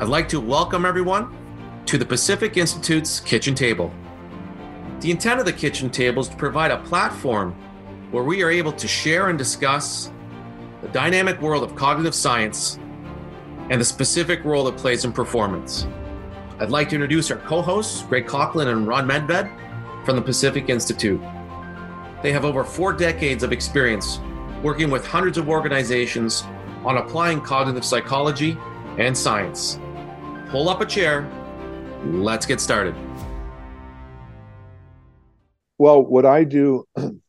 I'd like to welcome everyone to the Pacific Institute's Kitchen Table. The intent of the Kitchen Table is to provide a platform where we are able to share and discuss the dynamic world of cognitive science and the specific role it plays in performance. I'd like to introduce our co hosts, Gregg Coughlin and Ron Medved from the Pacific Institute. They have over four decades of experience working with hundreds of organizations on applying cognitive psychology and science. Pull up a chair. Let's get started. Well, what I do,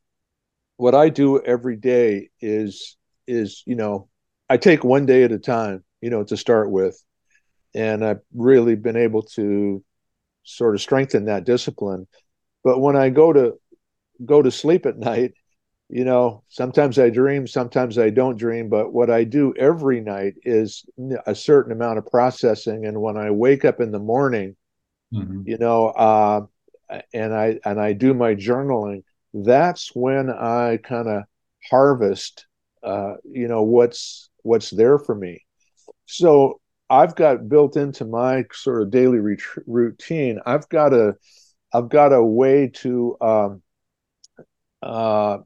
what I do every day is is you know, I take one day at a time. You know, to start with, and I've really been able to sort of strengthen that discipline. But when I go to go to sleep at night, you know, sometimes I dream, sometimes I don't dream, but what I do every night is a certain amount of processing. And when I wake up in the morning, mm-hmm. you know, uh, and I and I do my journaling, that's when I kind of harvest, uh, you know, what's what's there for me. So I've got built into my sort of daily ret- routine. I've got a, I've got a way to. Um, uh,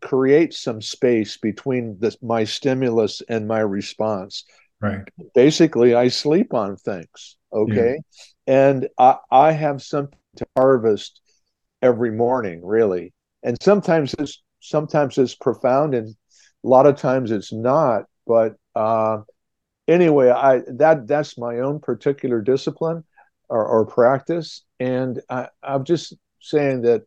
create some space between the, my stimulus and my response. Right. Basically, I sleep on things. Okay. Yeah. And I, I have something to harvest every morning, really. And sometimes it's sometimes it's profound and a lot of times it's not. But uh, anyway, I that that's my own particular discipline or, or practice. And I, I'm just saying that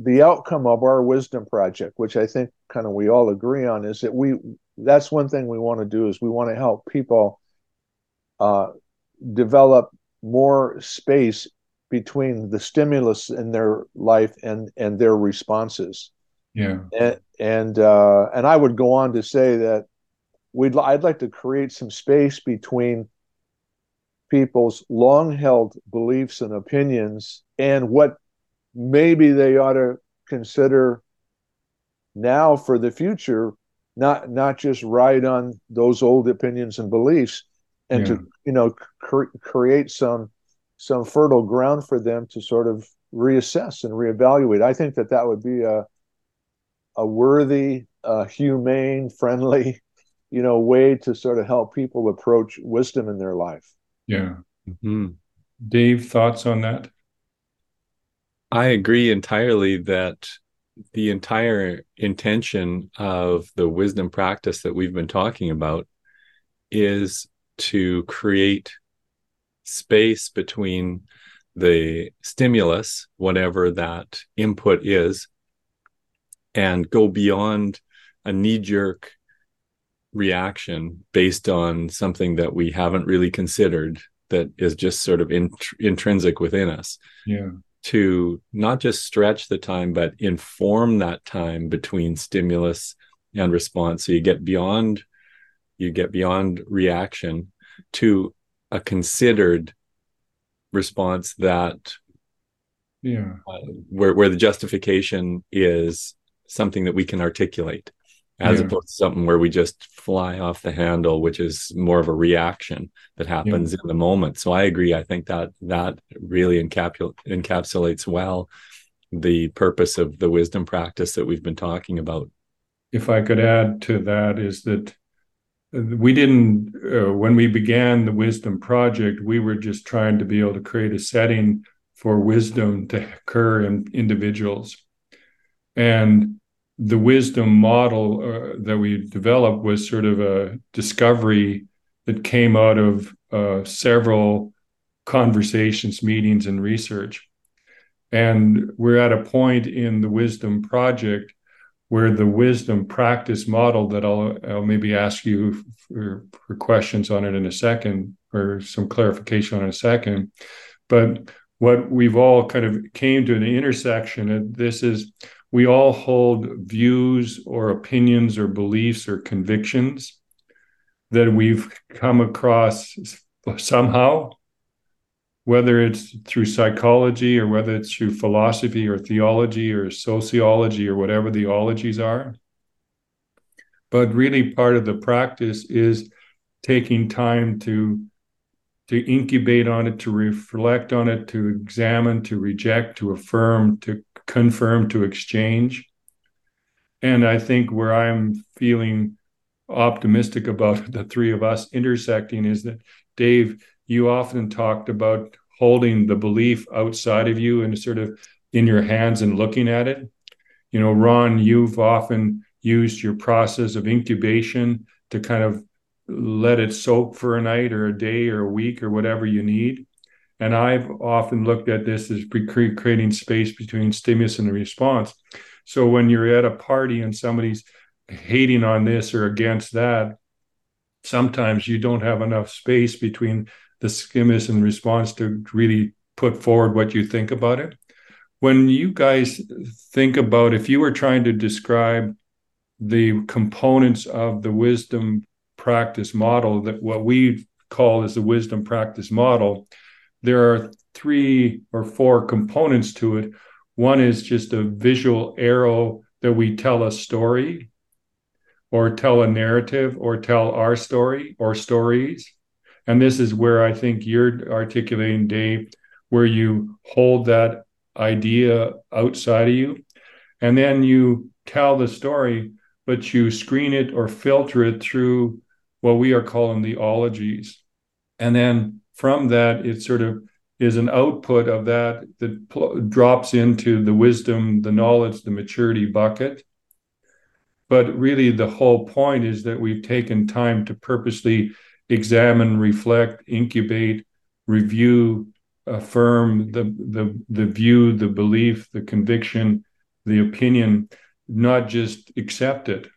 the outcome of our wisdom project, which I think kind of we all agree on, is that we that's one thing we want to do is we want to help people uh, develop more space between the stimulus in their life and and their responses. Yeah, and and uh, and I would go on to say that we'd I'd like to create some space between people's long held beliefs and opinions and what maybe they ought to consider now for the future not not just ride on those old opinions and beliefs and yeah. to you know cre- create some some fertile ground for them to sort of reassess and reevaluate i think that that would be a a worthy uh, humane friendly you know way to sort of help people approach wisdom in their life yeah mm-hmm. dave thoughts on that I agree entirely that the entire intention of the wisdom practice that we've been talking about is to create space between the stimulus, whatever that input is, and go beyond a knee jerk reaction based on something that we haven't really considered that is just sort of in, intrinsic within us. Yeah to not just stretch the time, but inform that time between stimulus and response. So you get beyond you get beyond reaction to a considered response that yeah uh, where where the justification is something that we can articulate as yeah. opposed to something where we just fly off the handle, which is more of a reaction that happens yeah. in the moment. So I agree. I think that that really encapsul- encapsulates well the purpose of the wisdom practice that we've been talking about. If I could add to that, is that we didn't, uh, when we began the wisdom project, we were just trying to be able to create a setting for wisdom to occur in individuals. And the wisdom model uh, that we developed was sort of a discovery that came out of uh, several conversations, meetings, and research. And we're at a point in the wisdom project where the wisdom practice model that I'll, I'll maybe ask you for, for questions on it in a second or some clarification on in a second. But what we've all kind of came to an intersection, and this is we all hold views or opinions or beliefs or convictions that we've come across somehow, whether it's through psychology or whether it's through philosophy or theology or sociology or whatever the ologies are. But really, part of the practice is taking time to to incubate on it, to reflect on it, to examine, to reject, to affirm, to confirm, to exchange. And I think where I'm feeling optimistic about the three of us intersecting is that, Dave, you often talked about holding the belief outside of you and sort of in your hands and looking at it. You know, Ron, you've often used your process of incubation to kind of let it soak for a night or a day or a week or whatever you need. And I've often looked at this as creating space between stimulus and the response. So when you're at a party and somebody's hating on this or against that, sometimes you don't have enough space between the stimulus and response to really put forward what you think about it. When you guys think about if you were trying to describe the components of the wisdom practice model that what we call as the wisdom practice model there are three or four components to it. One is just a visual arrow that we tell a story or tell a narrative or tell our story or stories. And this is where i think you're articulating dave where you hold that idea outside of you. And then you tell the story but you screen it or filter it through what we are calling the ologies. And then from that, it sort of is an output of that that pl- drops into the wisdom, the knowledge, the maturity bucket. But really, the whole point is that we've taken time to purposely examine, reflect, incubate, review, affirm the, the, the view, the belief, the conviction, the opinion, not just accept it.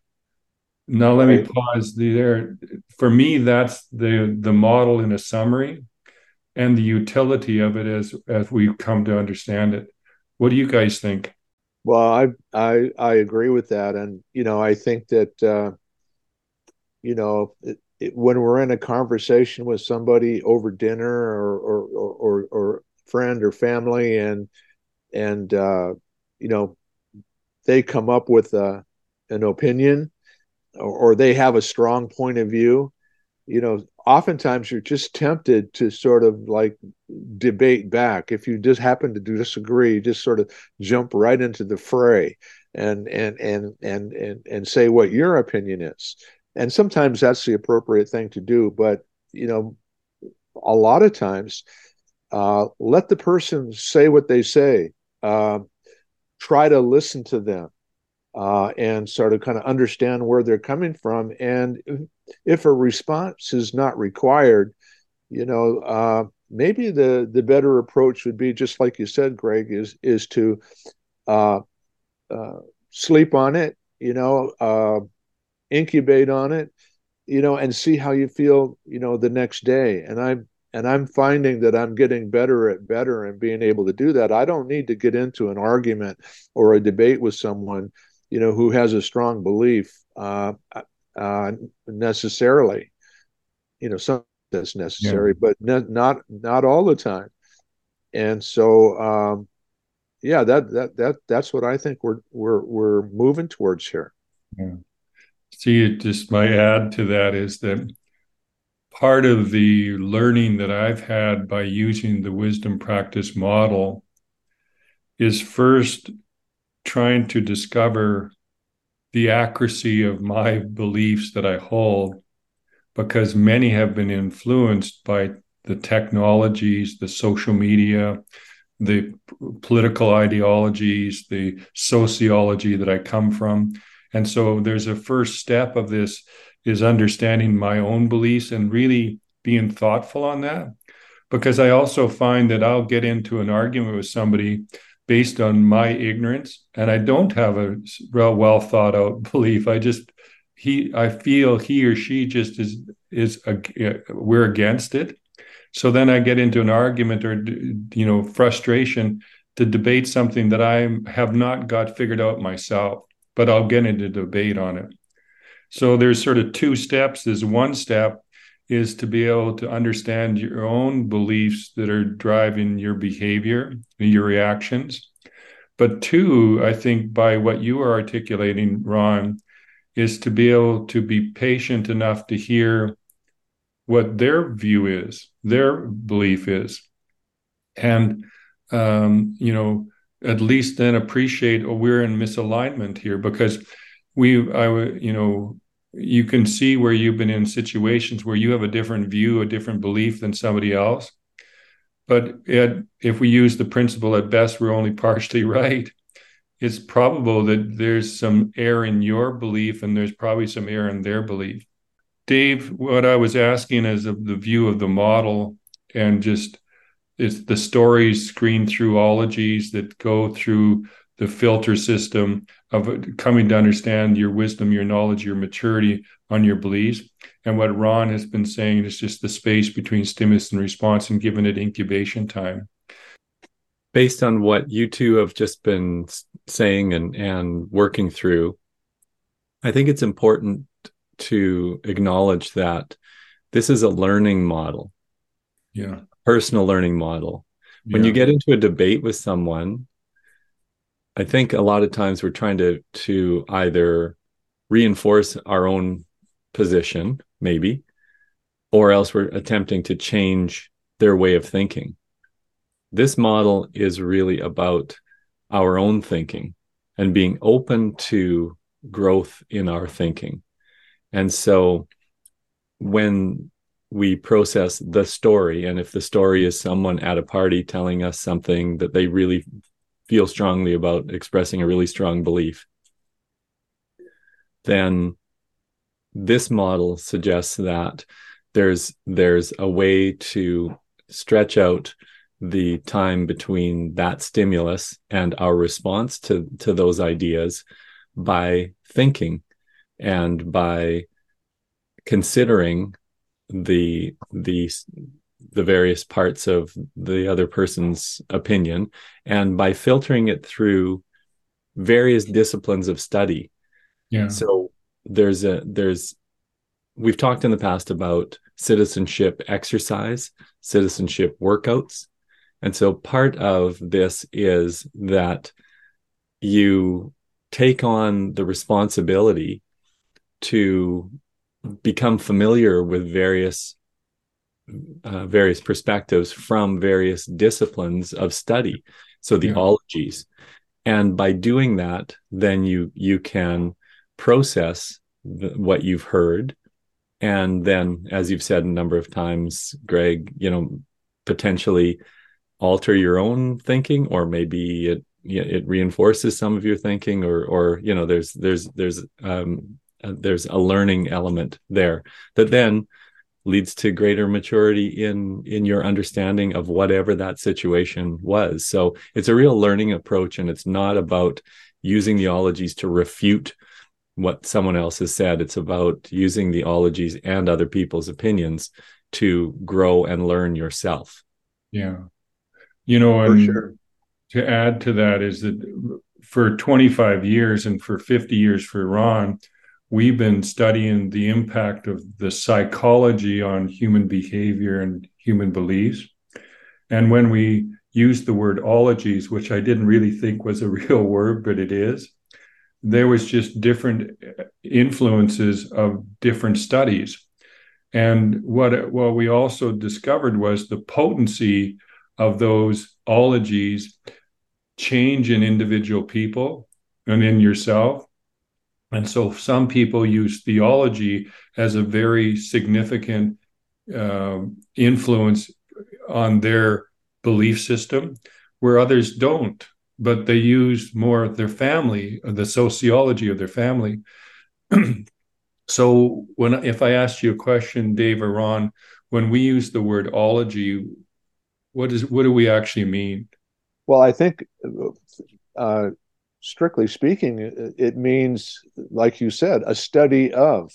Now let me pause there. For me, that's the the model in a summary, and the utility of it as as we come to understand it. What do you guys think? Well, I I I agree with that, and you know I think that uh, you know it, it, when we're in a conversation with somebody over dinner or or or, or friend or family, and and uh, you know they come up with a, uh, an opinion or, or they have a strong point of view, you know, oftentimes you're just tempted to sort of like debate back. If you just happen to disagree, just sort of jump right into the fray and and and and and and say what your opinion is. And sometimes that's the appropriate thing to do, but you know, a lot of times, uh, let the person say what they say. Uh, try to listen to them uh, and sort of kind of understand where they're coming from. And if a response is not required, you know, uh, maybe the the better approach would be just like you said, Gregg, is is to uh, uh sleep on it, you know, uh, incubate on it, you know, and see how you feel, you know, the next day. And I'm and I'm finding that I'm getting better at better and being able to do that. I don't need to get into an argument or a debate with someone you know, who has a strong belief uh, uh, necessarily. You know, some that's necessary, yeah. but ne- not not all the time. And so, um, yeah, that that that that's what I think we're we're we're moving towards here. Yeah. See, just my add to that is that part of the learning that I've had by using the wisdom practice model is first trying to discover the accuracy of my beliefs that I hold because many have been influenced by the technologies, the social media, the political ideologies, the sociology that I come from. And so there's a first step of this is understanding my own beliefs and really being thoughtful on that. Because I also find that I'll get into an argument with somebody based on my ignorance and i don't have a real well thought out belief. I just he i feel he or she just is is a, uh, we're against it. So then i get into an argument or you know frustration to debate something that i have not got figured out myself but i'll get into debate on it. So there's sort of two steps. There's one step is to be able to understand your own beliefs that are driving your behavior, your reactions. But two, I think by what you are articulating, Ron, is to be able to be patient enough to hear what their view is, their belief is, and um, you know, at least then appreciate oh, we're in misalignment here because we, I, you know, you can see where you've been in situations where you have a different view, a different belief than somebody else. But it, if we use the principle at best, we're only partially right. It's probable that there's some error in your belief and there's probably some error in their belief. Dave, what I was asking is of the view of the model and just it's the stories screened through ologies that go through the filter system of coming to understand your wisdom, your knowledge, your maturity on your beliefs. And what Ron has been saying is just the space between stimulus and response and giving it incubation time. Based on what you two have just been saying and, and working through, I think it's important to acknowledge that this is a learning model. Yeah. Personal learning model. When yeah. you get into a debate with someone, I think a lot of times we're trying to to either reinforce our own position, maybe, or else we're attempting to change their way of thinking. This model is really about our own thinking and being open to growth in our thinking. And so when we process the story, and if the story is someone at a party telling us something that they really feel strongly about expressing a really strong belief, then this model suggests that there's there's a way to stretch out the time between that stimulus and our response to to those ideas by thinking and by considering the the the various parts of the other person's opinion. And by filtering it through various disciplines of study. Yeah. So there's a there's we've talked in the past about citizenship exercise citizenship workouts. And so part of this is that you take on the responsibility to become familiar with various uh, various perspectives from various disciplines of study. So the yeah. ologies. And by doing that then you you can process the, what you've heard. And then as you've said a number of times gregg you know potentially alter your own thinking or maybe it it reinforces some of your thinking or or you know there's there's there's um uh, there's a learning element there. That then leads to greater maturity in in your understanding of whatever that situation was. So it's a real learning approach and it's not about using the ologies to refute what someone else has said. It's about using the ologies and other people's opinions to grow and learn yourself. Yeah. You know and sure. to add to that is that for 25 years and for 50 years for ron we've been studying the impact of the psychology on human behavior and human beliefs. And when we used the word ologies, which I didn't really think was a real word, but it is, there was just different uh, influences of different studies. And what, what we also discovered was the potency of those ologies change in individual people and in yourself and so some people use theology as a very significant uh, influence on their belief system, where others don't, but they use more their family, the sociology of their family. so when if I asked you a question, Dave or Ron, when we use the word ology, what is what do we actually mean? Well, I think uh, strictly speaking, it means, like you said, a study of.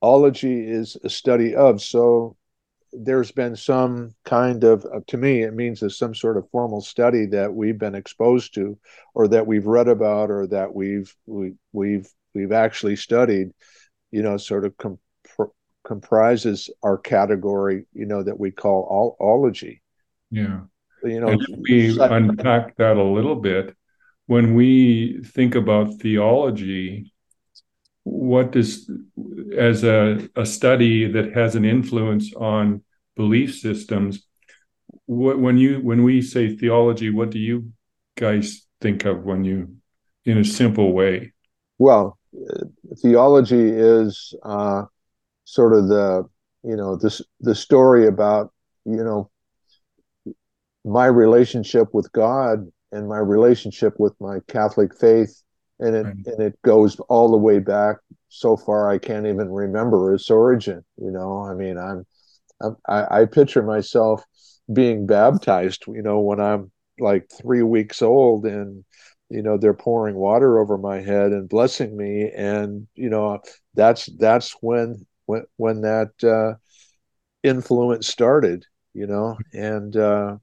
Ology is a study of. So there's been some kind of, uh, to me, it means there's some sort of formal study that we've been exposed to, or that we've read about, or that we've we, we've we've actually studied. You know, sort of comp- comprises our category. You know that we call ology. Yeah. You know, and we unpack that a little bit when we think about theology, what does as a, a study that has an influence on belief systems what, when you when we say theology what do you guys think of when you in a simple way? Well theology is uh, sort of the you know this the story about you know my relationship with god and my relationship with my catholic faith and it right. and it goes all the way back so far I can't even remember its origin. You know, I mean, I'm, I'm I, I picture myself being baptized. You know, when I'm like three weeks old and you know they're pouring water over my head and blessing me and you know that's that's when when when that uh influence started you know and uh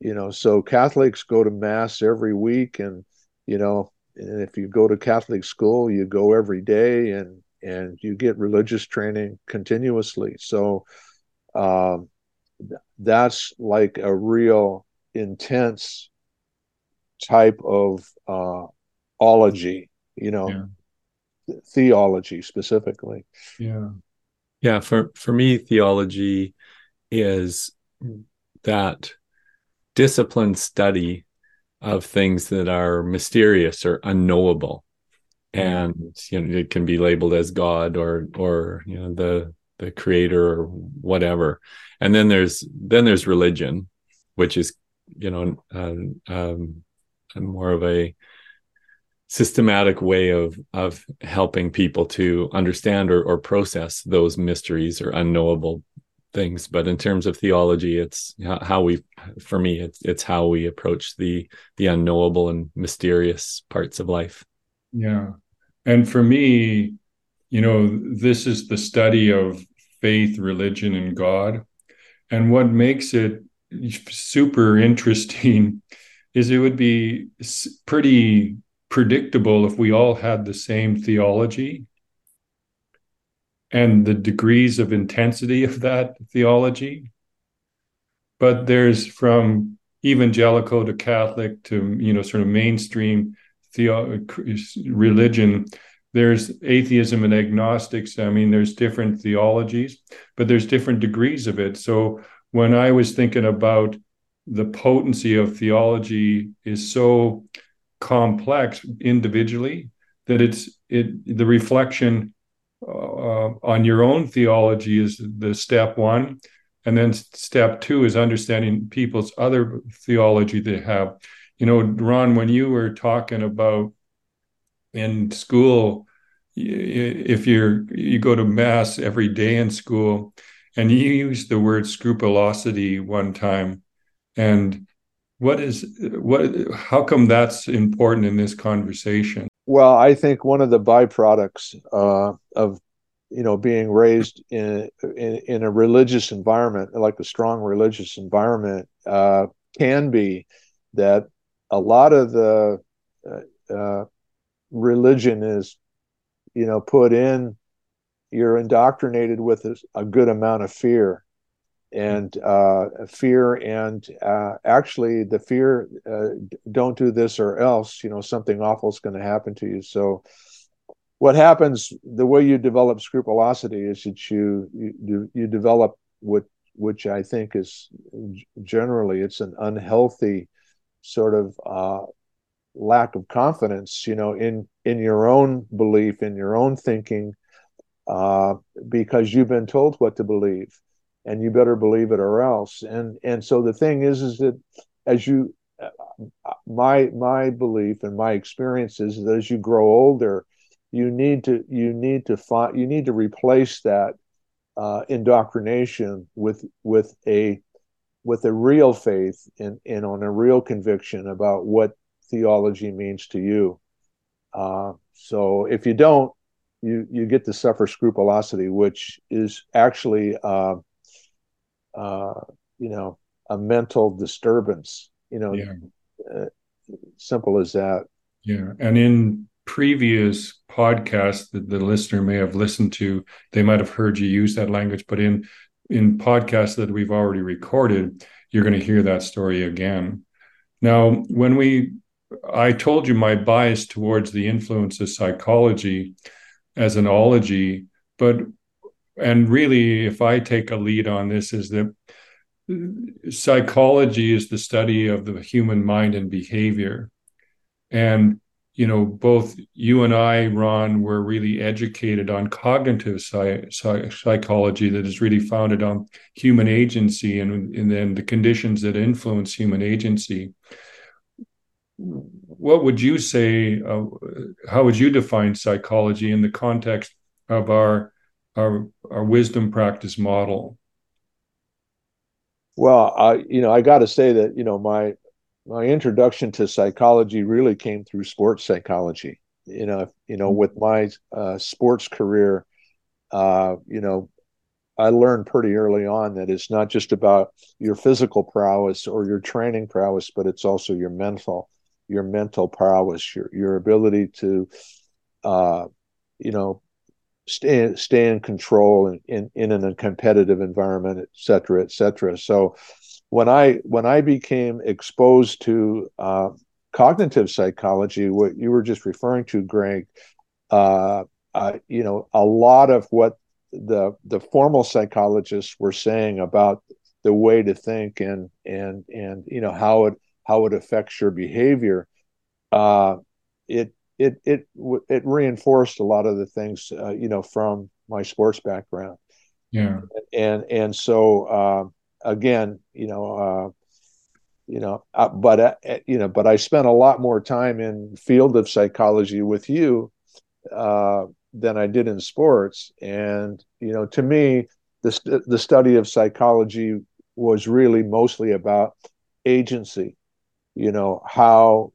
you know so catholics go to mass every week and you know and if you go to Catholic school, you go every day and and you get religious training continuously. So um, that's like a real intense type of uh, ology, you know, yeah. theology specifically. Yeah. Yeah. For, for me, theology is that disciplined study of things that are mysterious or unknowable. And you know it can be labeled as god or or you know the the creator or whatever. And then there's then there's religion which is you know uh, um, more of a systematic way of of helping people to understand or, or process those mysteries or unknowable things but in terms of theology it's how we for me it's it's how we approach the the unknowable and mysterious parts of life. Yeah. And for me you know this is the study of faith religion and god. And what makes it super interesting is it would be pretty predictable if we all had the same theology and the degrees of intensity of that theology. But there's from evangelical to Catholic to you know sort of mainstream theo- religion. There's atheism and agnostics. I mean, there's different theologies, but there's different degrees of it. So when I was thinking about the potency of theology is so complex individually that it's it the reflection uh, on your own theology is the step one. And then step two is understanding people's other theology they have. You know ron when you were talking about in school if you're you go to mass every day in school and you use the word scrupulosity one time. And what is what how come that's important in this conversation well, I think one of the byproducts uh, of you know being raised in, in, in a religious environment, like a strong religious environment, uh, can be that a lot of the uh, uh religion is you know put in. You're indoctrinated with a, a good amount of fear, and uh, fear and uh, actually the fear uh, don't do this or else you know something awful is going to happen to you. So what happens the way you develop scrupulosity is that you you, you develop what which i think is generally it's an unhealthy sort of uh, lack of confidence you know in in your own belief in your own thinking uh, because you've been told what to believe and you better believe it or else. And and so the thing is is that as you my my belief and my experience is that as you grow older you need to you need to find you need to replace that uh, indoctrination with with a with a real faith and and on a real conviction about what theology means to you. Uh, so if you don't you you get to suffer scrupulosity which is actually uh, uh, you know, a mental disturbance. You know, yeah. uh, simple as that. Yeah, and in previous podcasts that the listener may have listened to, they might have heard you use that language, but in in podcasts that we've already recorded, you're going to hear that story again. Now, when we I told you my bias towards the influence of psychology. as an ology, but and really, if I take a lead on this, is that psychology is the study of the human mind and behavior. And, you know, both you and I, Ron, were really educated on cognitive psy- psychology that is really founded on human agency and, and then the conditions that influence human agency. What would you say? Uh, how would you define psychology in the context of our our, our wisdom practice model? Well, I you know I got to say that you know my my introduction to psychology really came through sports psychology. You know, you know, with my uh, sports career, uh, you know, I learned pretty early on that it's not just about your physical prowess or your training prowess, but it's also your mental, your mental prowess, your your ability to, uh, you know, stay stay in control in, in, in a competitive environment, et cetera, et cetera. So when I when I became exposed to uh, cognitive psychology, what you were just referring to, Gregg, uh, uh, you know, a lot of what the the formal psychologists were saying about the way to think and and and you know how it how it affects your behavior, uh, it it it it reinforced a lot of the things uh, you know from my sports background. Yeah, and and so uh, again, you know, uh, you know, uh, but uh, you know, but I spent a lot more time in field of psychology with you uh, than I did in sports, and you know, to me, the the study of psychology was really mostly about agency. You know how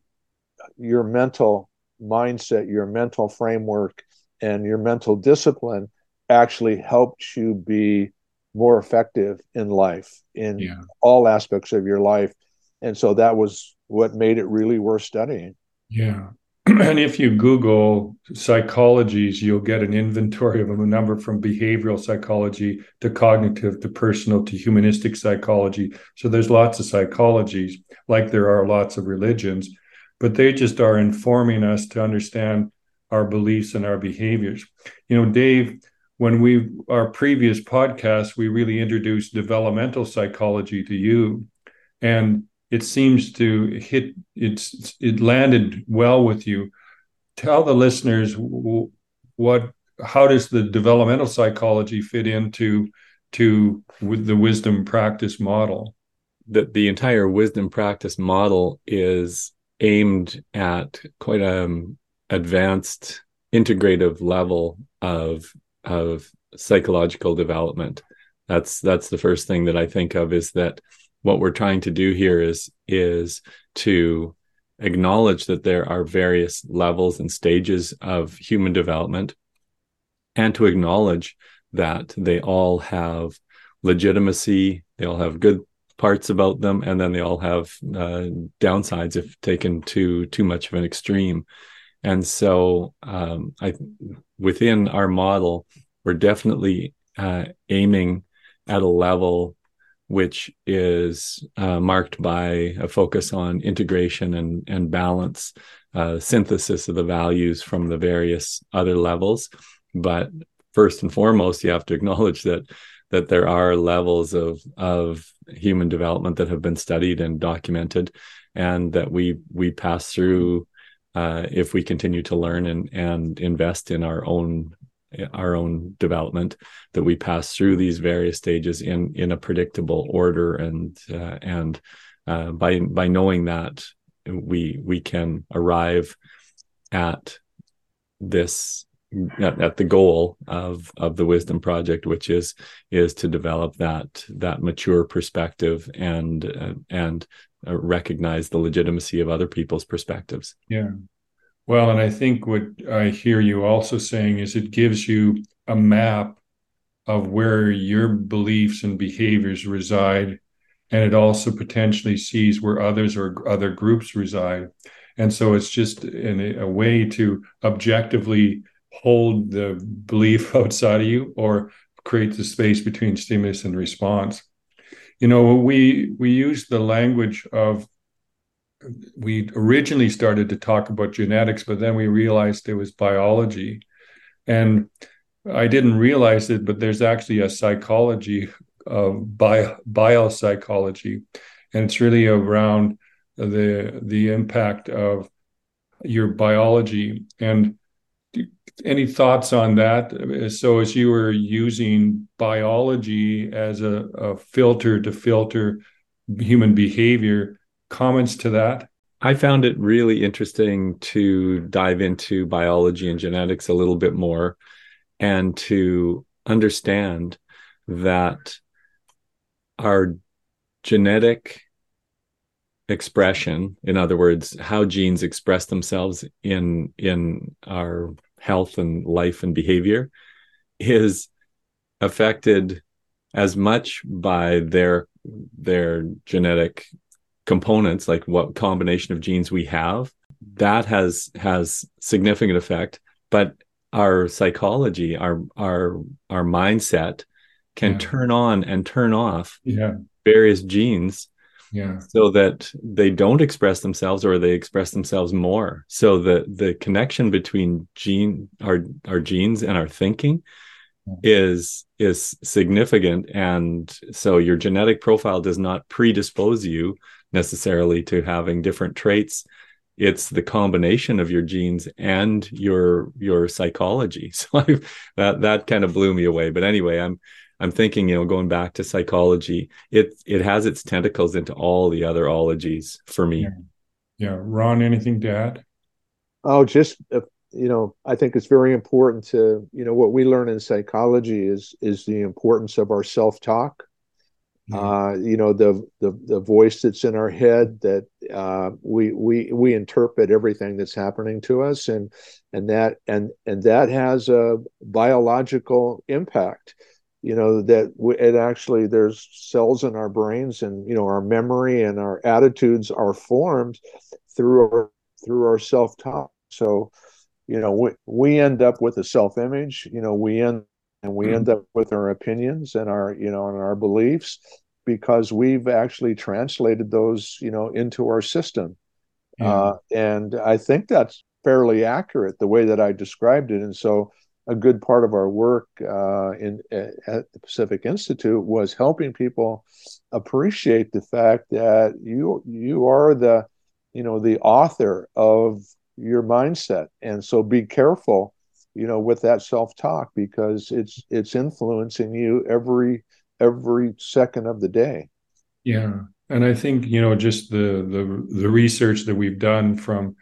your mental mindset, your mental framework, and your mental discipline actually helped you be more effective in life in yeah. all aspects of your life. And so that was what made it really worth studying. Yeah. And if you Google psychologies, you'll get an inventory of a number from behavioral psychology to cognitive to personal to humanistic psychology. So there's lots of psychologies, like there are lots of religions but they just are informing us to understand our beliefs and our behaviors. You know, Dave, when we our previous podcast, we really introduced developmental psychology to you, and it seems to hit it's it landed well with you. Tell the listeners what how does the developmental psychology fit into to with the wisdom practice model? The the entire wisdom practice model is aimed at quite a um, advanced integrative level of of psychological development. That's that's the first thing that i think of is that what we're trying to do here is is to acknowledge that there are various levels and stages of human development and to acknowledge that they all have legitimacy they all have good parts about them, and then they all have uh, downsides if taken to too much of an extreme. And so, um, I within our model, we're definitely uh, aiming at a level which is uh, marked by a focus on integration and and balance, uh, synthesis of the values from the various other levels. But first and foremost, you have to acknowledge that that there are levels of of human development that have been studied and documented, and that we we pass through uh, if we continue to learn and and invest in our own our own development that we pass through these various stages in in a predictable order and uh, and uh, by by knowing that we we can arrive at this at, at, the goal of of the wisdom project which is is to develop that that mature perspective and uh, and uh, recognize the legitimacy of other people's perspectives. Yeah. Well and i think what i hear you also saying is it gives you a map of where your beliefs and behaviors reside and it also potentially sees where others or other groups reside. And so it's just a way to objectively hold the belief outside of you or create the space between stimulus and response. You know we we use the language of we originally started to talk about genetics but then we realized it was biology. And I didn't realize it, but there's actually a psychology of bio, biopsychology, and it's really around the the impact of your biology. And any thoughts on that? So, as you were using biology as a, a filter to filter human behavior, comments to that? I found it really interesting to dive into biology and genetics a little bit more and to understand that our genetic expression in other words how genes express themselves in in our health and life and behavior is affected as much by their their genetic components like what combination of genes we have that has has significant effect but our psychology our our our mindset can yeah. turn on and turn off yeah. various genes yeah. so that they don't express themselves or they express themselves more. So the the connection between gene our our genes and our thinking yeah. is is significant. And so your genetic profile does not predispose you necessarily to having different traits. It's the combination of your genes and your your psychology. So I, that that kind of blew me away. But anyway i'm I'm thinking, you know, going back to psychology, it it has its tentacles into all the other ologies for me. Yeah, yeah. Ron, anything to add? Oh, just uh, you know, I think it's very important to you know what we learn in psychology is is the importance of our self talk. Yeah. Uh, you know the, the the voice that's in our head that uh, we we we interpret everything that's happening to us and and that and and that has a biological impact you know that it actually there's cells in our brains and you know our memory and our attitudes are formed through our through our self-talk so you know we, we end up with a self-image you know we end and we mm-hmm. end up with our opinions and our you know and our beliefs because we've actually translated those you know into our system yeah. uh, and i think that's fairly accurate the way that i described it and so a good part of our work uh, in at the Pacific Institute was helping people appreciate the fact that you you are the you know the author of your mindset, and so be careful, you know, with that self talk because it's it's influencing you every every second of the day. Yeah, and I think you know just the the the research that we've done from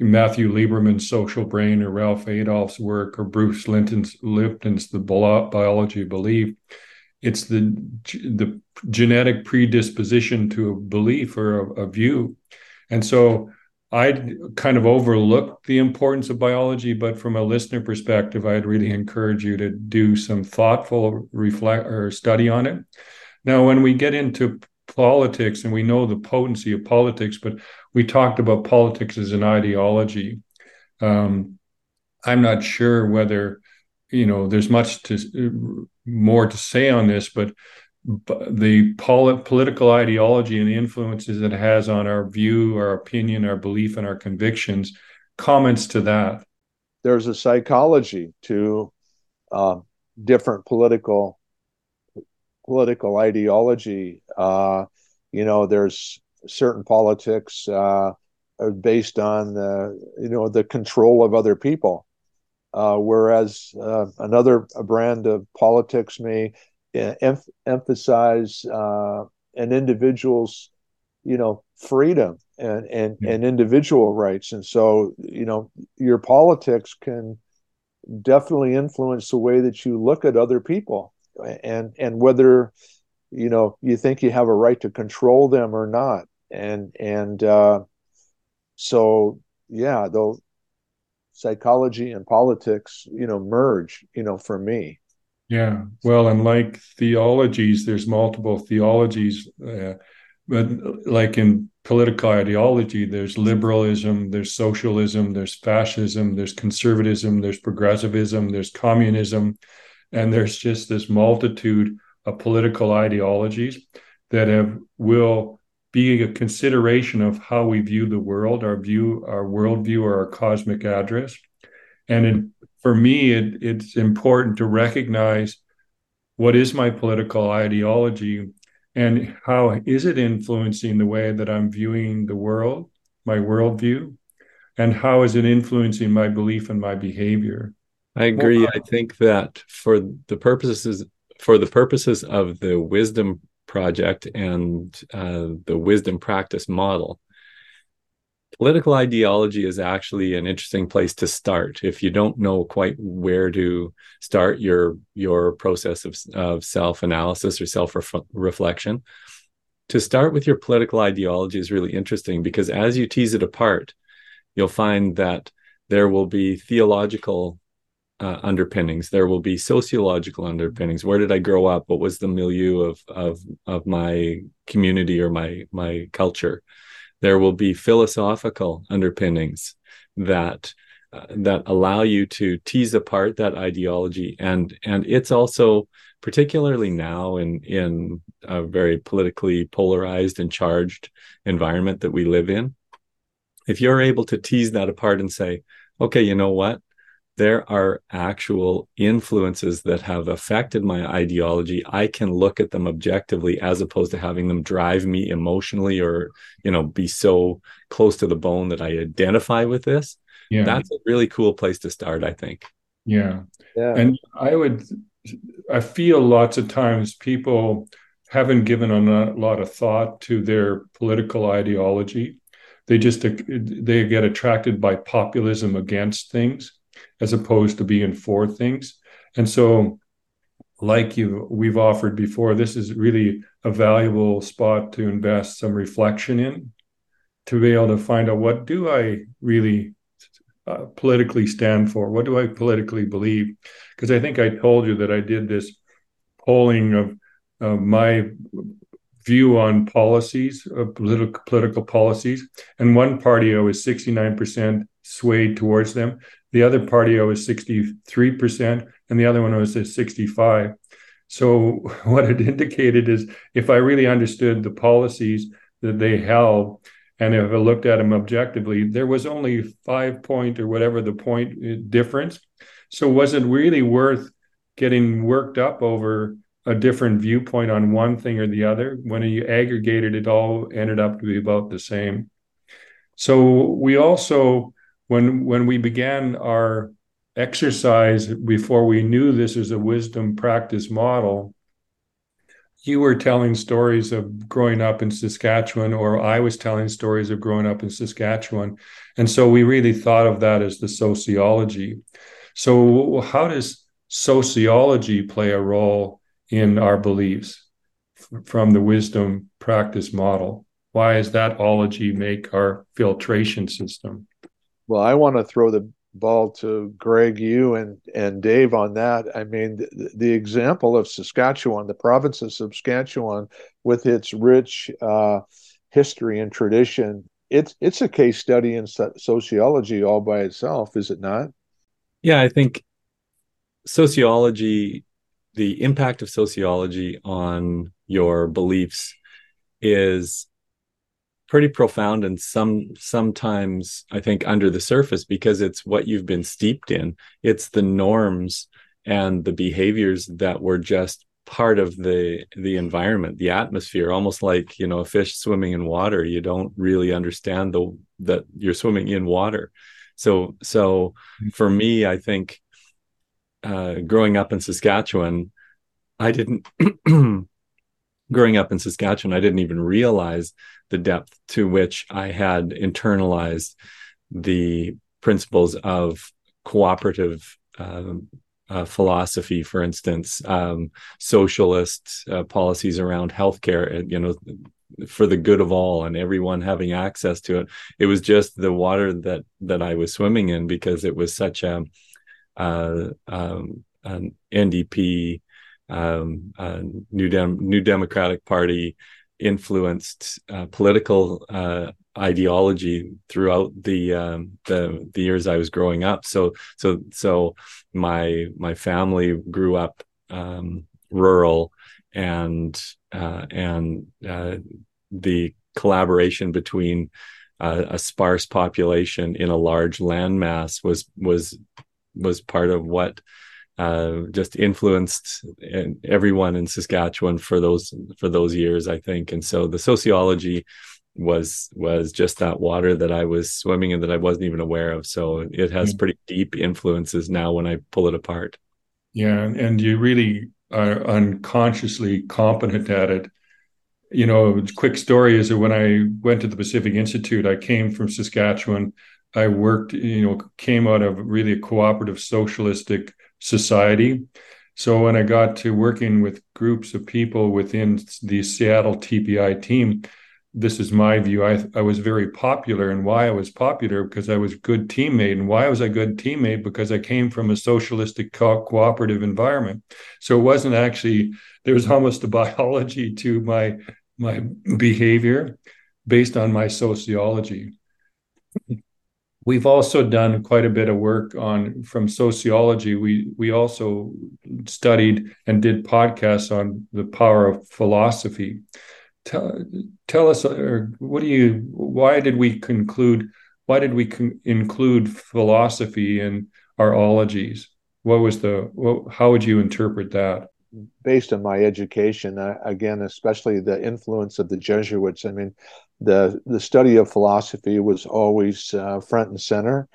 Matthew Lieberman's Social Brain or Ralph Adolphs' work or Bruce Lipton's, Lipton's The Biology of Belief. It's the the genetic predisposition to a belief or a, a view, and so I kind of overlooked the importance of biology, but from a listener perspective, I'd really encourage you to do some thoughtful reflect or study on it. Now, when we get into politics and we know the potency of politics, but we talked about politics as an ideology. Um, I'm not sure whether you know there's much to more to say on this, but the polit- political ideology and the influences it has on our view, our opinion, our belief, and our convictions. Comments to that. There's a psychology to uh, different political political ideology. Uh, you know, there's certain politics uh, based on the you know the control of other people, uh, whereas uh, another brand of politics may em- emphasize uh, an individual's you know freedom and and, yeah. and individual rights, and so you know your politics can definitely influence the way that you look at other people and and whether you know you think you have a right to control them or not. And and uh, so yeah though psychology and politics you know merge you know for me. Yeah. Well and like theologies there's multiple theologies uh, but like in political ideology there's liberalism there's socialism there's fascism there's conservatism there's progressivism there's communism and there's just this multitude of political ideologies that have will be a consideration of how we view the world, our view, our worldview, or our cosmic address. And in for me, it, it's important to recognize what is my political ideology and how is it influencing the way that I'm viewing the world, my worldview, and how is it influencing my belief and my behavior. I agree. I think that for the purposes for the purposes of the wisdom project and uh, the wisdom practice model, political ideology is actually an interesting place to start. If you don't know quite where to start your your process of, of self-analysis or self-reflection to start with your political ideology is really interesting because as you tease it apart you'll find that there will be theological uh, underpinnings. There will be sociological underpinnings. Where did i grow up? What was the milieu of of of my community or my my culture? There will be philosophical underpinnings that uh, that allow you to tease apart that ideology. And and it's also particularly now in in a very politically polarized and charged environment that we live in. If you're able to tease that apart and say okay you know what there are actual influences that have affected my ideology. I can look at them objectively as opposed to having them drive me emotionally or you know be so close to the bone that i identify with this. Yeah. That's a really cool place to start i think. Yeah. Yeah. And i would i feel lots of times people haven't given a lot of thought to their political ideology. They just they get attracted by populism against things as opposed to being for things. And so, like you we've offered before, this is really a valuable spot to invest some reflection in to be able to find out what do I really uh, politically stand for? What do I politically believe? Because I think I told you that I did this polling of my view on policies, uh, political political policies, and one party I was 69% swayed towards them. The other party I was 63%, and the other one was at 65. So what it indicated is if I really understood the policies that they held, and if I looked at them objectively, there was only five point or whatever the point uh, difference. So was it really worth getting worked up over a different viewpoint on one thing or the other? When you aggregated, it all ended up to be about the same. So we also when when we began our exercise before we knew this was a wisdom practice model you were telling stories of growing up in Saskatchewan, or I was telling stories of growing up in Saskatchewan. And so we really thought of that as the sociology. So, how does sociology play a role in our beliefs from the wisdom practice model? Why does that ology make our filtration system? Well, I want to throw the ball to Gregg, you and and Dave on that. I mean, the, the example of Saskatchewan, the province of Saskatchewan, with its rich uh, history and tradition, it's it's a case study in sociology all by itself, is it not? Yeah, I think sociology, the impact of sociology on your beliefs is pretty profound and some sometimes i think under the surface because it's what you've been steeped in. It's the norms and the behaviors that were just part of the the environment the atmosphere almost like you know a fish swimming in water. You don't really understand the that you're swimming in water. So so for me i think uh growing up in saskatchewan i didn't growing up in Saskatchewan, I didn't even realize the depth to which I had internalized the principles of cooperative um, uh, philosophy, for instance, um, socialist uh, policies around healthcare, you know, for the good of all and everyone having access to it. It was just the water that that I was swimming in because it was such a uh, um, an NDP um, uh, New Dem- New Democratic Party influenced uh, political uh, ideology throughout the, um, the the years I was growing up. So so so my my family grew up um, rural, and uh, and uh, the collaboration between uh, a sparse population in a large landmass was was was part of what uh, just influenced everyone in Saskatchewan for those for those years, I think. And so the sociology was was just that water that I was swimming in that I wasn't even aware of. So it has mm. pretty deep influences now when I pull it apart. Yeah, and you really are unconsciously competent at it. You know, quick story is that when I went to the Pacific Institute, I came from Saskatchewan. I worked, you know, came out of really a cooperative socialistic society. So when I got to working with groups of people within the Seattle TPI team, this is my view. I, I was very popular, and why I was popular because I was a good teammate. And why was I good teammate? Because I came from a socialistic co- cooperative environment. So it wasn't actually there was almost a biology to my my behavior based on my sociology. We've also done quite a bit of work on from sociology. We we also studied and did podcasts on the power of philosophy. Tell, tell us or what do you why did we conclude why did we con- include philosophy in our ologies? What was the what, how would you interpret that? Based on my education uh, again especially the influence of the jesuits i mean the the study of philosophy was always uh, front and center.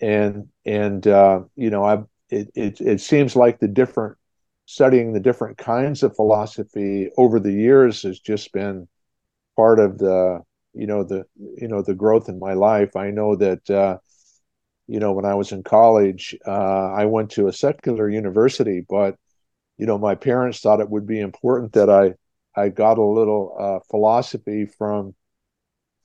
And and uh, you know i it, it, it seems like the different studying the different kinds of philosophy over the years has just been part of the you know the you know the growth in my life. I know that uh, you know when i was in college uh, i went to a secular university but you know my parents thought it would be important that i i got a little uh, philosophy from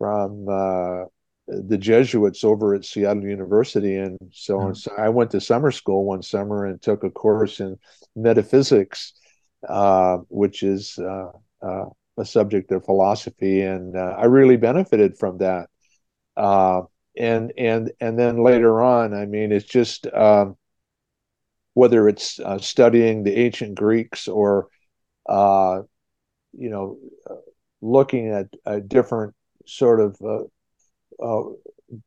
from uh, the Jesuits over at Seattle University, and so mm-hmm. so I went to summer school one summer and took a course in metaphysics, uh, which is uh, uh, a subject of philosophy, and uh, I really benefited from that. Uh, and and and then later on, I mean, it's just um, whether it's uh, studying the ancient Greeks or you know looking at a different sort of uh,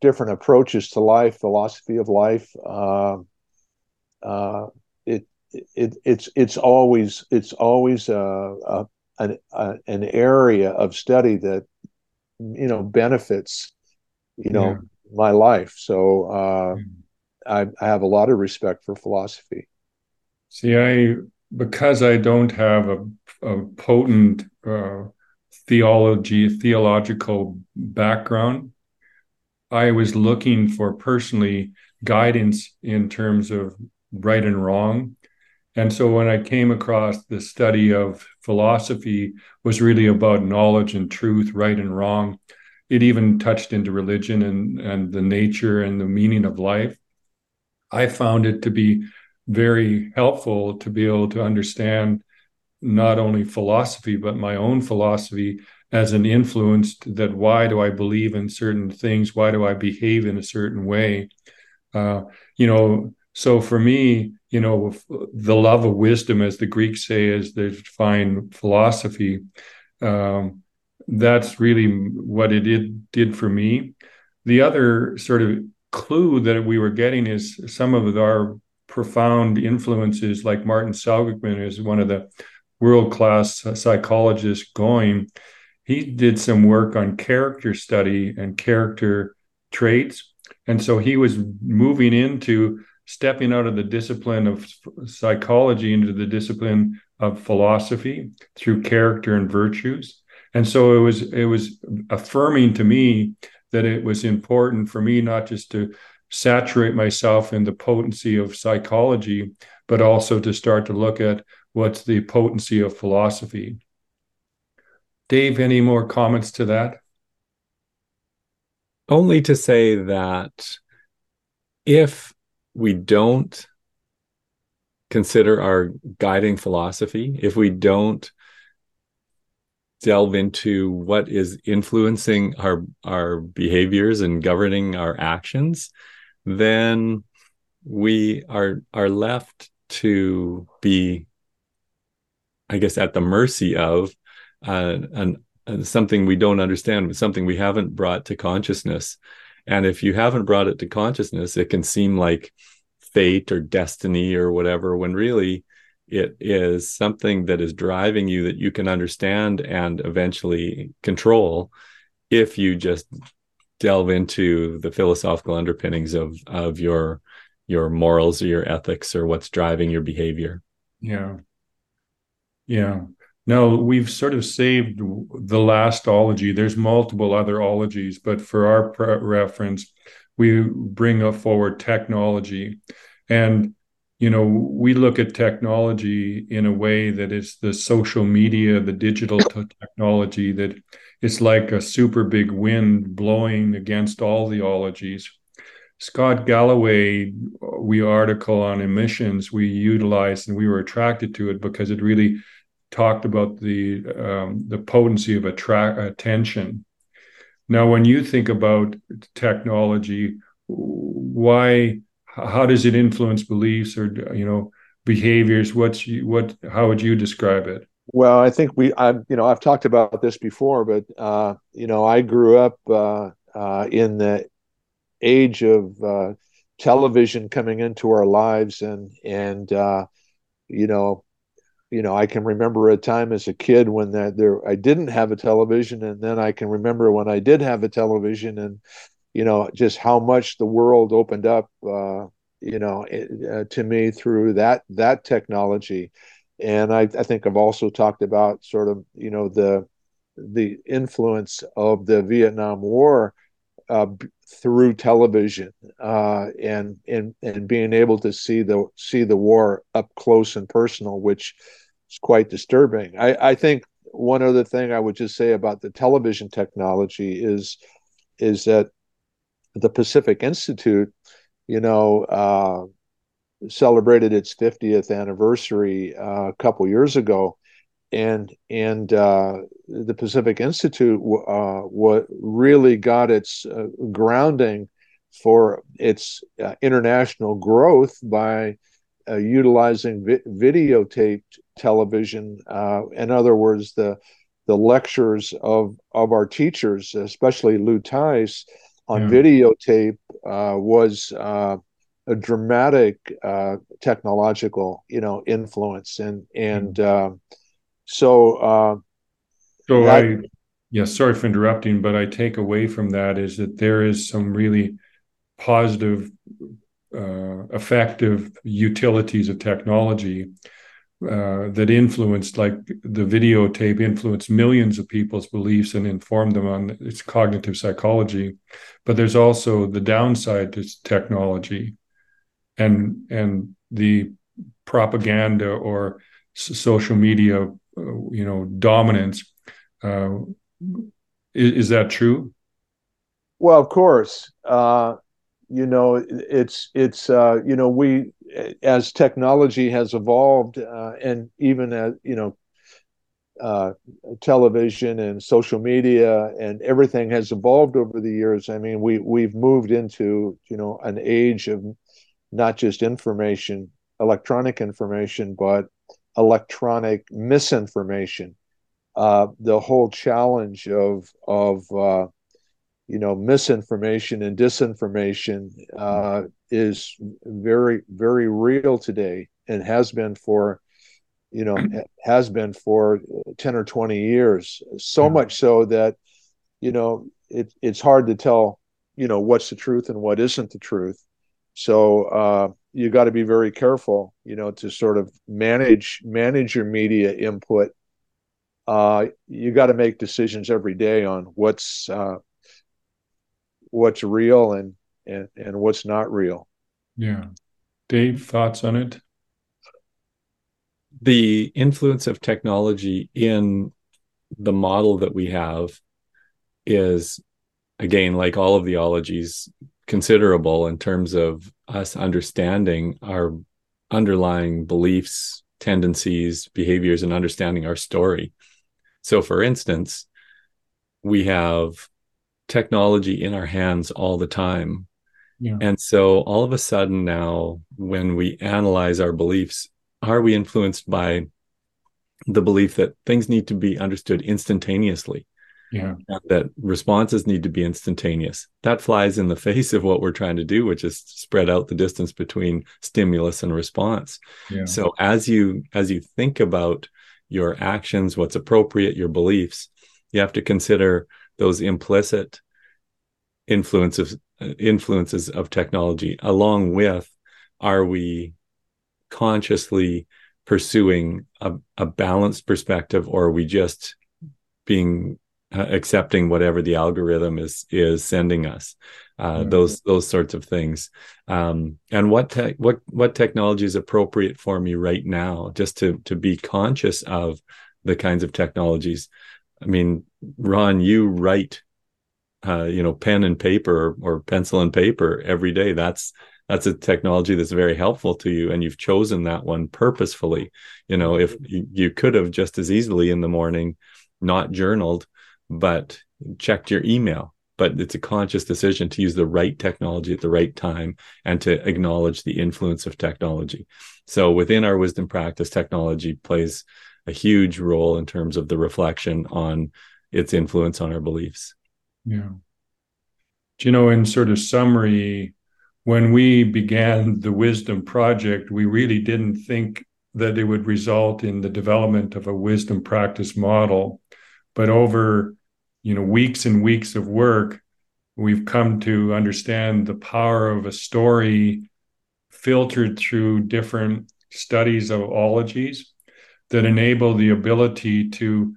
different approaches to life, philosophy of life. Uh, uh, it, it it's it's always it's always a, a, an, a, an area of study that you know benefits you know yeah. my life. So uh, I, I have a lot of respect for philosophy. See, I because I don't have a, a potent uh, theology theological background I was looking for personally guidance in terms of right and wrong. And so when I came across the study of philosophy was really about knowledge and truth, right and wrong. It even touched into religion and, and the nature and the meaning of life. I found it to be very helpful to be able to understand not only philosophy, but my own philosophy as an influence that why do I believe in certain things? Why do I behave in a certain way? Uh, you know, so for me, you know, the love of wisdom, as the Greeks say, as they define philosophy, um, that's really what it did, did for me. The other sort of clue that we were getting is some of our profound influences, like Martin Seligman is one of the world class psychologist going he did some work on character study and character traits. And so he was moving into stepping out of the discipline of psychology into the discipline of philosophy through character and virtues. And so it was it was affirming to me that it was important for me not just to saturate myself in the potency of psychology, but also to start to look at what's the potency of philosophy. Dave, any more comments to that? Only to say that if we don't consider our guiding philosophy, if we don't delve into what is influencing our our behaviors and governing our actions, then we are are left to be, I guess, at the mercy of uh, an, uh, something we don't understand, something we haven't brought to consciousness. And if you haven't brought it to consciousness, it can seem like fate or destiny or whatever when really it is something that is driving you that you can understand and eventually control if you just delve into the philosophical underpinnings of of your your morals or your ethics or what's driving your behavior yeah yeah. No we've sort of saved the last ology. There's multiple other ologies but for our pre- reference we bring forward technology. And you know we look at technology in a way that is the social media the digital t- technology that it's like a super big wind blowing against all the ologies. Scott galloway we article on emissions we utilized and we were attracted to it because it really talked about the um, the potency of attention. Now when you think about technology why how does it influence beliefs or you know behaviors? What's you, what how would you describe it? Well i think we i you know i've talked about this before but uh you know i grew up uh, uh in the age of uh television coming into our lives and and uh you know you know i can remember a time as a kid when that there i didn't have a television and then i can remember when i did have a television and you know just how much the world opened up uh, you know uh, to me through that that technology. And I, I think i've also talked about sort of you know the the influence of the vietnam war uh, through television uh, and and and being able to see the see the war up close and personal, which is quite disturbing. I, I think one other thing I would just say about the television technology is is that the Pacific Institute, you know, uh, celebrated its 50th anniversary uh, a couple years ago, and and uh, the Pacific Institute uh, what really got its uh, grounding for its uh, international growth by uh, utilizing vi- videotaped television. in other words, the the lectures of of our teachers, especially Lou Tice, on yeah. videotape uh, was uh, a dramatic uh, technological, you know, influence, and and mm. so. Uh, so that, I, yeah, sorry for interrupting, but I take away from that is that there is some really positive, uh, effective utilities of technology uh, that influenced, like the videotape, influenced millions of people's beliefs and informed them on its cognitive psychology. But there's also the downside to technology, and and the propaganda or social media, uh, you know, dominance. Uh, is, is, that true? Well, of course. Uh, you know, it's it's uh, you know we as technology has evolved, uh, and even as you know, uh, television and social media and everything has evolved over the years. I mean, we we've moved into you know an age of not just information, electronic information, but electronic misinformation. Uh, the whole challenge of of uh, you know misinformation and disinformation uh, is very very real today and has been for you know has been for 10 or 20 years. So much so that you know it, it's hard to tell you know what's the truth and what isn't the truth. So uh, you got to be very careful you know to sort of manage manage your media input. Uh, you got to make decisions every day on what's uh, what's real and and and what's not real. Yeah. Dave, thoughts on it? The influence of technology in the model that we have is again like all of the ologies considerable in terms of us understanding our underlying beliefs tendencies behaviors and understanding our story so for instance we have technology in our hands all the time. Yeah. And so all of a sudden now, when we analyze our beliefs, are we influenced by the belief that things need to be understood instantaneously? Yeah. That responses need to be instantaneous. That flies in the face of what we're trying to do, which is spread out the distance between stimulus and response. Yeah. So as you as you think about your actions, what's appropriate, your beliefs, you have to consider those implicit influences influences of technology along with are we consciously pursuing a, a balanced perspective or are we just being uh, accepting whatever the algorithm is is sending us uh, mm-hmm. those those sorts of things um, and what te- what what technology is appropriate for me right now just to to be conscious of the kinds of technologies i mean ron you write uh, you know pen and paper or, pencil and paper every day. That's that's a technology that's very helpful to you and you've chosen that one purposefully. You know if you, you could have just as easily in the morning not journaled but checked your email. But it's a conscious decision to use the right technology at the right time and to acknowledge the influence of technology. So within our wisdom practice technology plays a huge role in terms of the reflection on its influence on our beliefs yeah. Do you know, in sort of summary, when we began the Wisdom Project, we really didn't think that it would result in the development of a wisdom practice model. But over, you know, weeks and weeks of work, we've come to understand the power of a story filtered through different studies of ologies that enable the ability to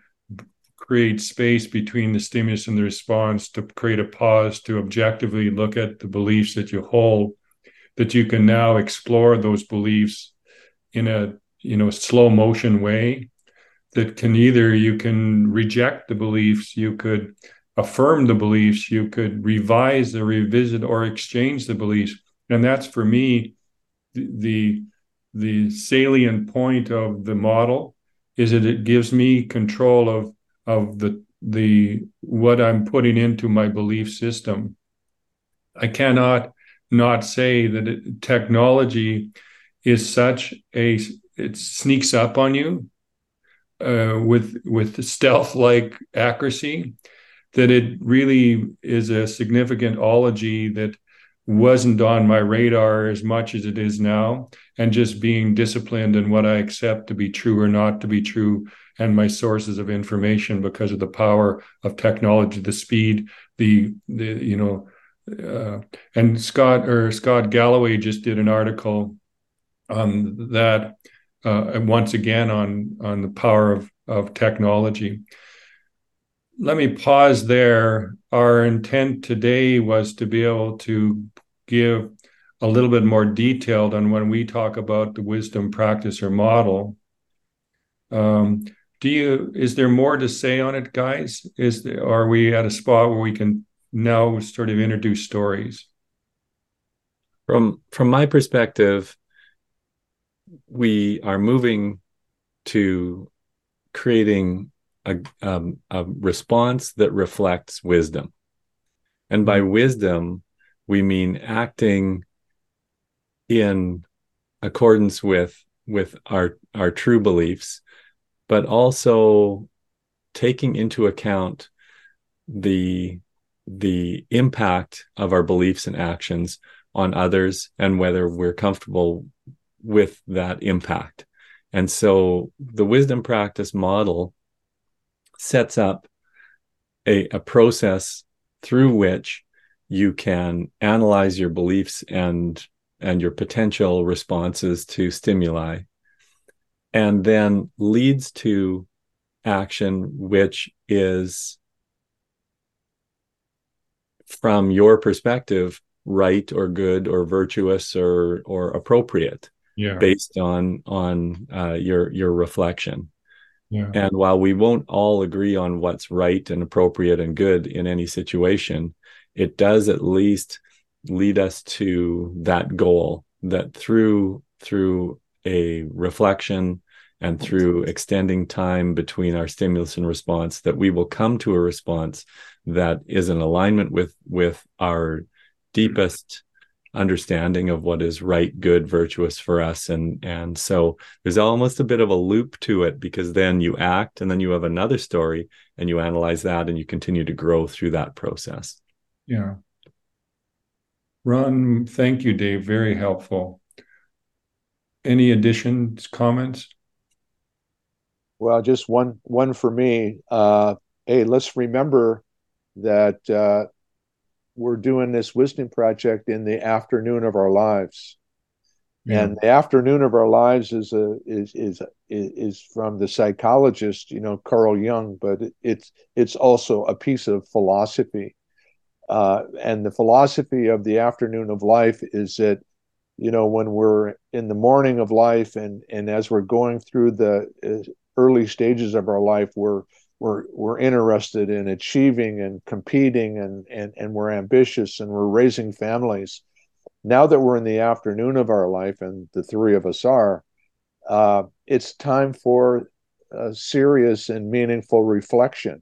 create space between the stimulus and the response to create a pause to objectively look at the beliefs that you hold that you can now explore those beliefs in a you know slow motion way that can either you can reject the beliefs you could affirm the beliefs you could revise or revisit or exchange the beliefs. And that's for me the the, the salient point of the model is that it gives me control of of the the what I'm putting into my belief system. I cannot not say that it, technology is such a it sneaks up on you uh, with with stealth like accuracy that it really is a significant ology that wasn't on my radar as much as it is now and just being disciplined in what i accept to be true or not to be true and my sources of information because of the power of technology, the speed, the the you know, uh, and Scott or Scott Galloway just did an article on that uh, once again on on the power of of technology. Let me pause there. Our intent today was to be able to give a little bit more detailed on when we talk about the wisdom practice or model. Um, do you is there more to say on it guys is there, are we at a spot where we can now sort of introduce stories from from my perspective we are moving to creating a, um, a response that reflects wisdom and by mm-hmm. wisdom we mean acting in accordance with with our our true beliefs but also taking into account the the impact of our beliefs and actions on others and whether we're comfortable with that impact. And so the wisdom practice model sets up a, a process through which you can analyze your beliefs and and your potential responses to stimuli and then leads to action which is from your perspective right or good or virtuous or or appropriate yeah. based on on uh, your your reflection yeah. and while we won't all agree on what's right and appropriate and good in any situation it does at least lead us to that goal that through through a reflection and through extending time between our stimulus and response that we will come to a response that is in alignment with with our mm-hmm. deepest understanding of what is right good virtuous for us. And and so there's almost a bit of a loop to it because then you act and then you have another story and you analyze that and you continue to grow through that process. Yeah. Ron thank you dave. Very helpful. Any additions comments? Well just one one for me. Uh hey let's remember that uh we're doing this wisdom project in the afternoon of our lives. Yeah. And the afternoon of our lives is a is is is from the psychologist, you know, Carl Jung, but it's it's also a piece of philosophy. Uh, and the philosophy of the afternoon of life is that, you know, when we're in the morning of life and and as we're going through the uh, early stages of our life, we're we're we're interested in achieving and competing and and and we're ambitious and we're raising families. Now that we're in the afternoon of our life and the three of us are uh, it's time for serious and meaningful reflection.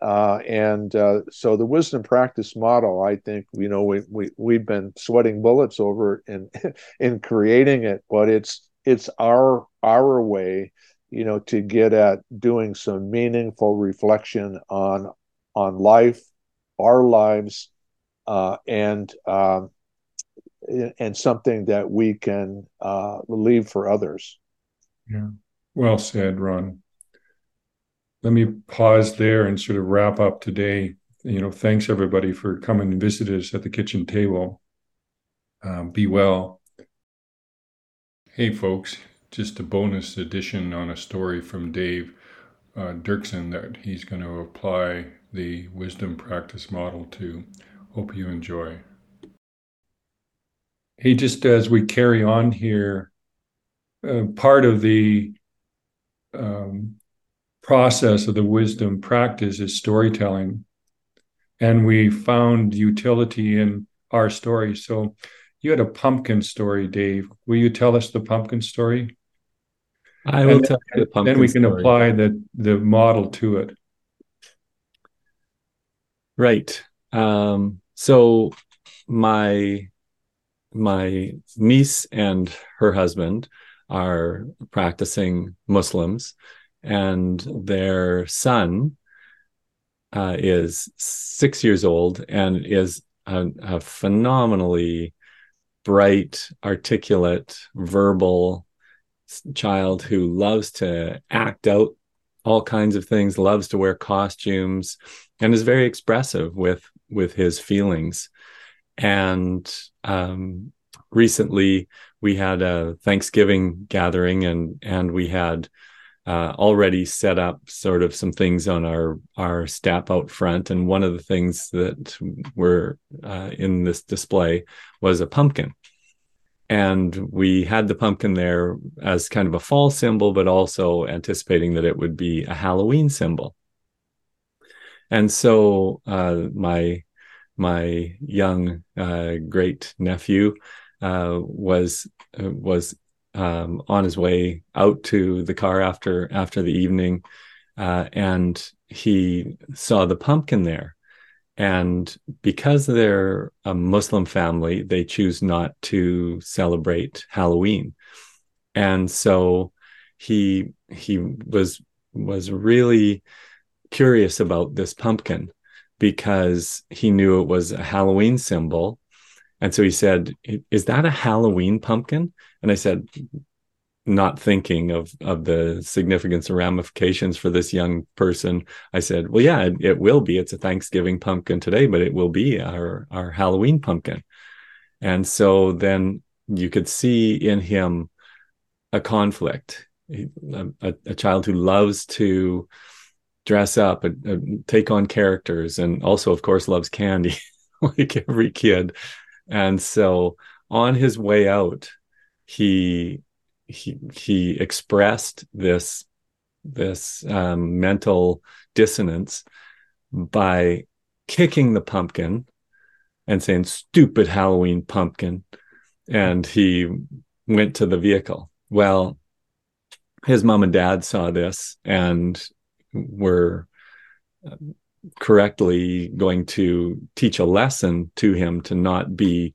Uh, and uh, so the wisdom practice model i think you know we, we we've been sweating bullets over in in creating it but it's it's our our way you know to get at doing some meaningful reflection on on life our lives uh, and um, and something that we can uh, leave for others. Yeah. Well said ron. Let me pause there and sort of wrap up today. You know thanks everybody for coming and visit us at the kitchen table. Um, be well. Hey folks just a bonus addition on a story from Dave uh, Dirksen that he's going to apply the wisdom practice model to. Hope you enjoy. Hey, just as we carry on here, uh, part of the um, process of the wisdom practice is storytelling. And we found utility in our story. So you had a pumpkin story, Dave. Will you tell us the pumpkin story? I will and tell you the Then we can story. apply the the model to it. Right. Um, so my my niece and her husband are practicing Muslims, and their son uh, is six years old and is a, a phenomenally bright, articulate, verbal child who loves to act out all kinds of things, loves to wear costumes, and is very expressive with with his feelings. And um, recently, we had a Thanksgiving gathering, and and we had uh, already set up sort of some things on our our step out front. And one of the things that were uh, in this display was a pumpkin and we had the pumpkin there as kind of a fall symbol but also anticipating that it would be a halloween symbol. And so uh, my my young uh, great nephew uh, was was um, on his way out to the car after after the evening uh, and he saw the pumpkin there and because they're a Muslim family, they choose not to celebrate Halloween. And so he he was was really curious about this pumpkin because he knew it was a Halloween symbol. And so he said, Is that a Halloween pumpkin? And I said, not thinking of of the significance and ramifications for this young person i said well yeah it, it, will be. It's a thanksgiving pumpkin today but it will be our our halloween pumpkin. And so then you could see in him a conflict. A, a child who loves to dress up take on characters and also of course loves candy like every kid. And so on his way out he he he expressed this this um, mental dissonance by kicking the pumpkin and saying stupid halloween pumpkin. And he went to the vehicle. Well his mom and dad saw this and were uh, correctly going to teach a lesson to him to not be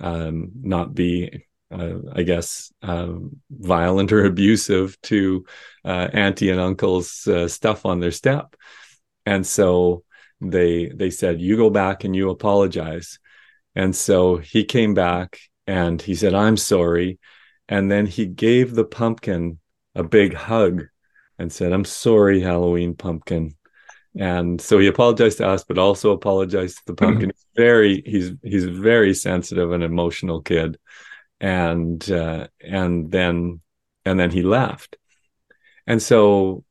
um, not be uh, I guess, uh, violent or abusive to uh, auntie and uncle's uh, stuff on their step. And so they they said, "You go back and you apologize." And so he came back and he said, "I'm sorry," and then he gave the pumpkin a big hug and said, "I'm sorry, Halloween pumpkin." And so he apologized to us, but also apologized to the pumpkin. he's very he's he's very sensitive and emotional kid and uh, and then and then he left. And so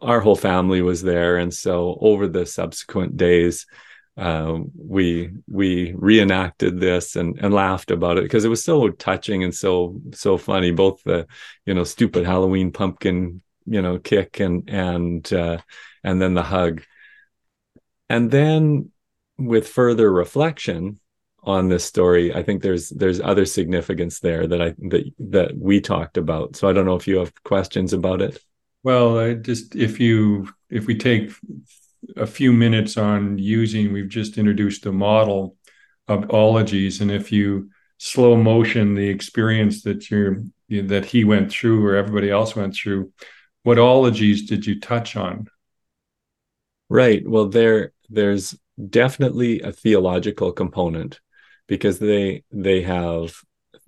our whole family was there. And so over the subsequent days uh, we we reenacted this and and laughed about it because it was so touching and so so funny both the you know stupid halloween pumpkin you know kick and and uh, and then the hug. And then with further reflection on this story i think there's there's other significance there that i that that we talked about. So i don't know if you have questions about it. Well I just if you if we take a few minutes on using we've just introduced a model of ologies and if you slow motion the experience that you're that he went through or everybody else went through what ologies did you touch on? Right. Well there there's definitely a theological component because they they have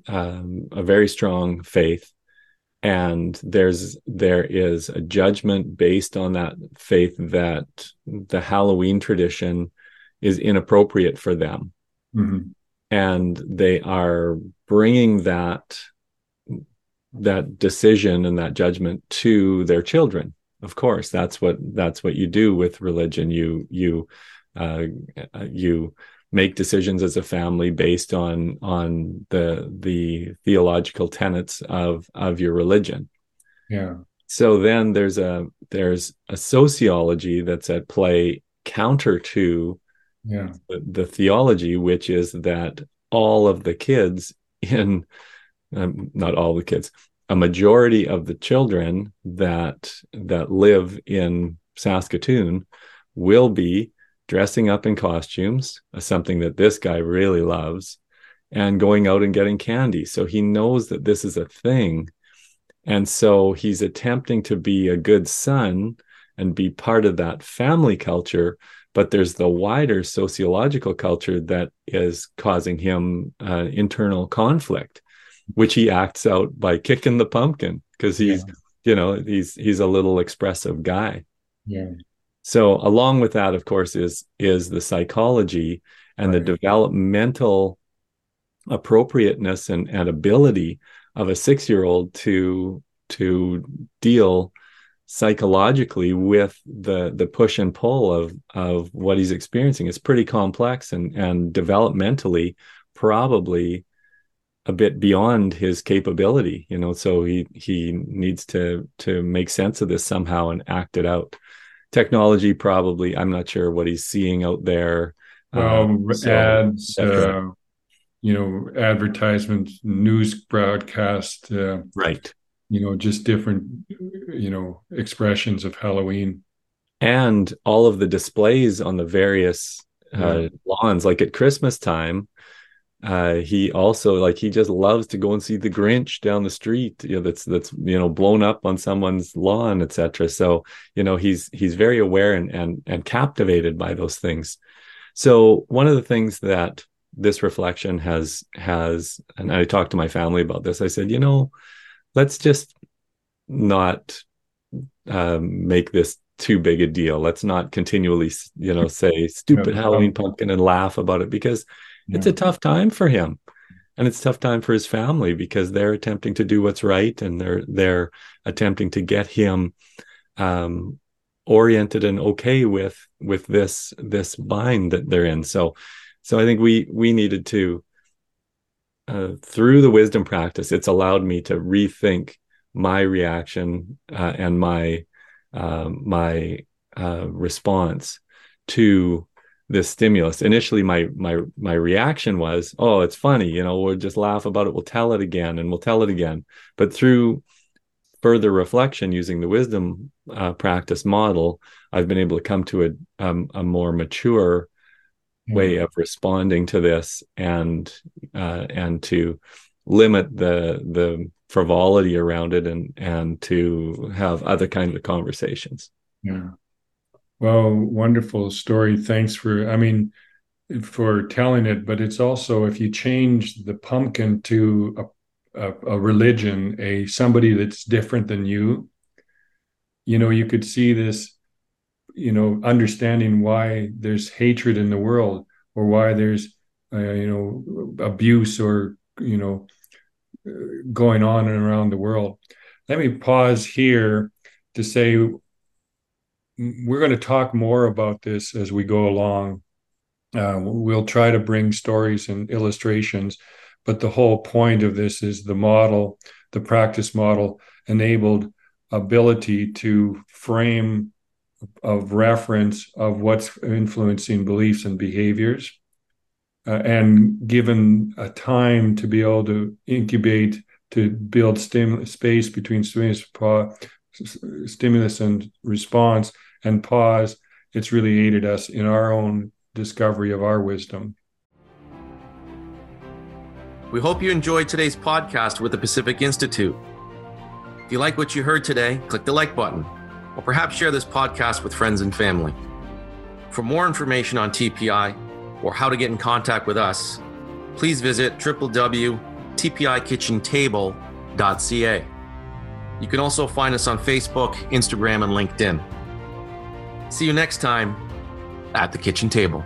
um, a very strong faith. And there's there is a judgment based on that faith that the halloween tradition is inappropriate for them. Mm-hmm. and they are bringing that that decision and that judgment to their children. Of course that's what that's what you do with religion. You you uh, you make decisions as a family based on on the the theological tenets of of your religion yeah so then there's a there's a sociology that's at play counter to yeah. the, the theology which is that all of the kids in um, not all the kids a majority of the children that that live in Saskatoon will be dressing up in costumes, uh, something that this guy really loves, and going out and getting candy. So he knows that this is a thing. And so he's attempting to be a good son and be part of that family culture. But there's the wider sociological culture that is causing him uh, internal conflict, which he acts out by kicking the pumpkin because he's, yeah. you know, he's he's a little expressive guy. Yeah. So along with that, of course, is is the psychology and right. the developmental appropriateness and, and ability of a six year old to to deal psychologically with the the push and pull of of what he's experiencing it's pretty complex and and developmentally probably a bit beyond his capability you know so he he needs to to make sense of this somehow and act it out technology probably. I'm not sure what he's seeing out there. Um, so, ads uh, you know advertisements news broadcast uh, right. you know just different you know expressions of halloween. And all of the displays on the various uh, yeah. lawns like at christmas time uh, he also like he just loves to go and see the Grinch down the street. You know, that's that's you know blown up on someone's lawn, etc. So you know he's he's very aware and and and captivated by those things. So one of the things that this reflection has has, and I talked to my family about this. I said, you know, let's just not um, make this too big a deal. Let's not continually, you know, say stupid Halloween pumpkin and laugh about it because yeah. it's a tough time for him and it's a tough time for his family because they're attempting to do what's right and they're they're attempting to get him um, oriented and okay with with this this bind that they're in so so i think we we needed to uh, through the wisdom practice it's allowed me to rethink my reaction uh, and my uh, my uh, response to this stimulus. Initially my my my reaction was oh it's funny you know we'll just laugh about it. We'll tell it again and we'll tell it again. But through further reflection using the wisdom uh, practice model i've been able to come to a um, a more mature yeah. way of responding to this and uh, and to limit the the frivolity around it and and to have other kinds of conversations. Yeah well wonderful story. Thanks for i mean for telling it but it's also if you change the pumpkin to a, a, a religion a somebody that's different than you you know you could see this you know understanding why there's hatred in the world or why there's uh, you know abuse or you know going on and around the world. Let me pause here to say we're going to talk more about this as we go along. Uh, we'll try to bring stories and illustrations but the whole point of this is the model the practice model enabled ability to frame of reference of what's influencing beliefs and behaviors uh, and given a time to be able to incubate to build stim- space between stimulus, stimulus and response and pause it's really aided us in our own discovery of our wisdom we hope you enjoyed today's podcast with the pacific institute if you like what you heard today click the like button or perhaps share this podcast with friends and family. For more information on TPI or how to get in contact with us, please visit www.tpikitchentable.ca. You can also find us on Facebook, Instagram, and LinkedIn. See you next time at the kitchen table.